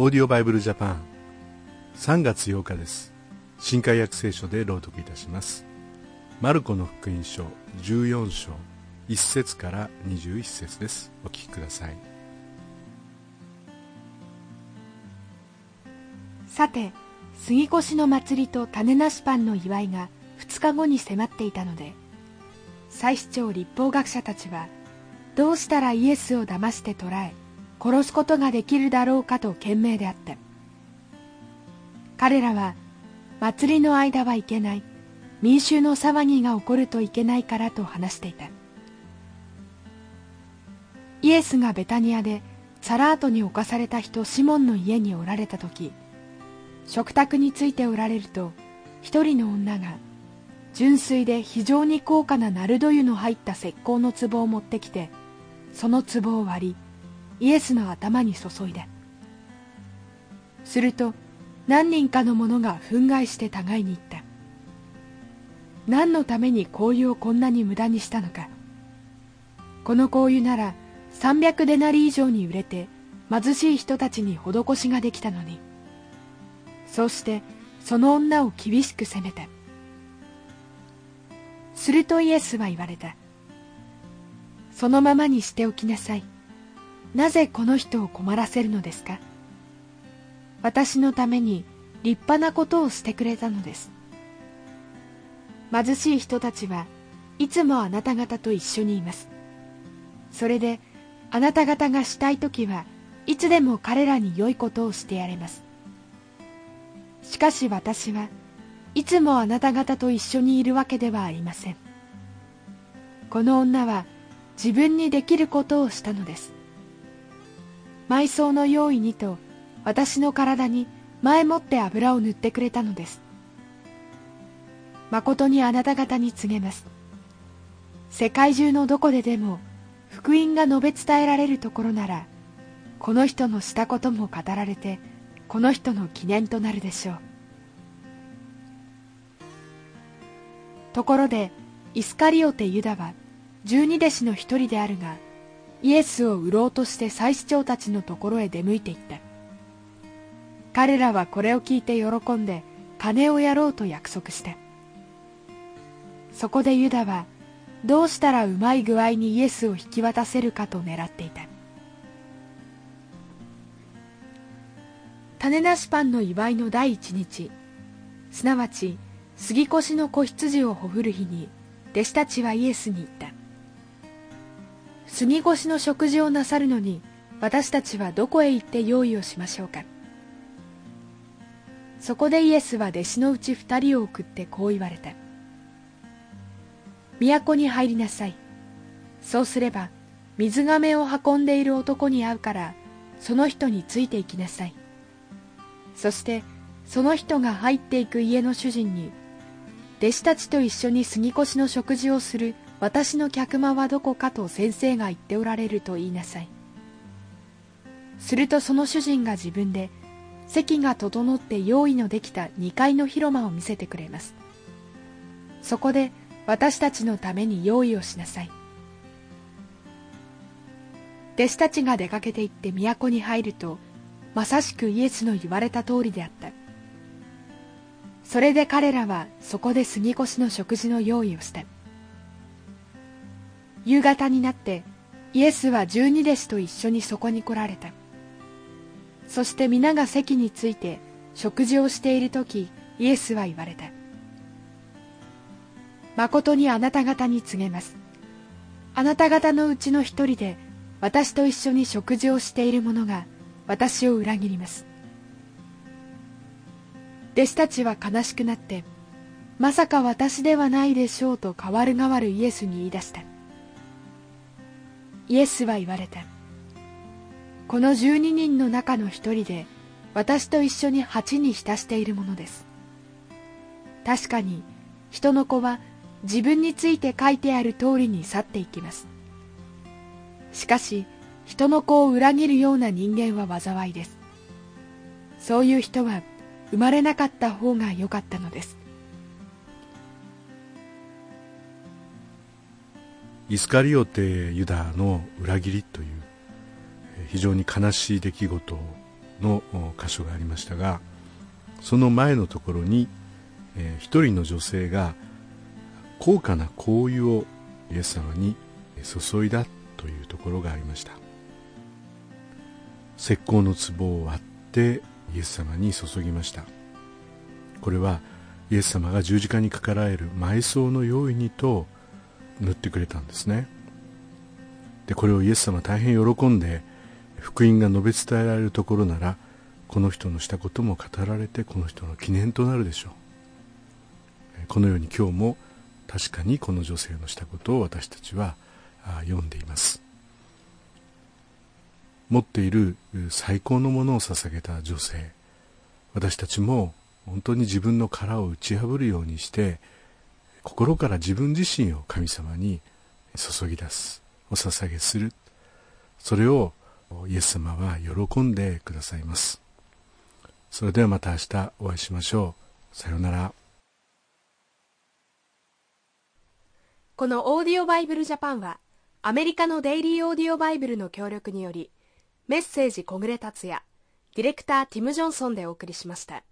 オーディオバイブルジャパン3月8日です。新海約聖書で朗読いたします。マルコの福音書14章1節から21節です。お聞きください。さて杉越の祭りと種なしパンの祝いが2日後に迫っていたので祭司長立法学者たちはどうしたらイエスを騙して捕らえ殺すことができるだろうかと懸命であった。彼らは祭りの間はいけない。民衆の騒ぎが起こるといけないからと話していた。イエスがベタニアでサラートに侵された人シモンの家におられた時食卓についておられると一人の女が純粋で非常に高価なナルド油の入った石膏の壺を持ってきてその壺を割りイエスの頭に注いだすると何人かの者が憤慨して互いに言った。何のために香油をこんなに無駄にしたのか。この香油なら300デナリ以上に売れて貧しい人たちに施しができたのに。そうしてその女を厳しく責めた。するとイエスは言われた。そのままにしておきなさい。なぜこの人を困らせるのですか？私のために立派なことをしてくれたのです。貧しい人たちはいつもあなた方と一緒にいます。それであなた方がしたい時はいつでも彼らに良いことをしてやれます。しかし私はいつもあなた方と一緒にいるわけではありません。この女は自分にできることをしたのです。埋葬の用意にと私の体に前もって油を塗ってくれたのです。誠にあなた方に告げます。世界中のどこででも福音が述べ伝えられるところならこの人のしたことも語られてこの人の記念となるでしょう。ところでイスカリオテユダは十二弟子の一人であるがイエスを売ろうとして祭司長たちのところへ出向いていった。彼らはこれを聞いて喜んで金をやろうと約束した。そこでユダはどうしたらうまい具合にイエスを引き渡せるかと狙っていた。種なしパンの祝いの第一日すなわち杉越の子羊をほふる日に弟子たちはイエスに言った。杉越しの食事をなさるのに私たちはどこへ行って用意をしましょうか。そこでイエスは弟子のうち二人を送ってこう言われた。都に入りなさい。そうすれば水がめを運んでいる男に会うからその人について行きなさい。そしてその人が入っていく家の主人に弟子たちと一緒に杉越しの食事をする私の客間はどこかと先生が言っておられると言いなさい。するとその主人が自分で席が整って用意のできた2階の広間を見せてくれます。そこで私たちのために用意をしなさい。弟子たちが出かけて行って都に入るとまさしくイエスの言われた通りであった。それで彼らはそこで杉越の食事の用意をした。夕方になってイエスは十二弟子と一緒にそこに来られた。そして皆が席について食事をしている時イエスは言われた。誠にあなた方に告げます。あなた方のうちの一人で私と一緒に食事をしている者が私を裏切ります。弟子たちは悲しくなってまさか私ではないでしょうと代わる代わるイエスに言い出した。イエスは言われた。この十二人の中の一人で私と一緒に鉢に浸しているものです。確かに人の子は自分について書いてある通りに去っていきます。しかし人の子を裏切るような人間は災いです。そういう人は生まれなかった方が良かったのです。イスカリオテユダの裏切りという非常に悲しい出来事の箇所がありましたがその前のところに、一人の女性が高価な香油をイエス様に注いだというところがありました。石膏の壺を割ってイエス様に注ぎました。これはイエス様が十字架にかかられる埋葬の用意にと塗ってくれたんですね。でこれをイエス様大変喜んで福音が述べ伝えられるところならこの人のしたことも語られてこの人の記念となるでしょう。このように今日も確かにこの女性のしたことを私たちは読んでいます。持っている最高のものを捧げた女性私たちも本当に自分の殻を打ち破るようにして心から自分自身を神様に注ぎ出す。お捧げす。るそれをイエス様は喜んでくださいます。それではまた明日お会いしましょう。さようなら。このオーディオバイブルジャパンはアメリカのデイリーオーディオバイブルの協力によりメッセージ小暮達也ディレクターティム・ジョンソンでお送りしました。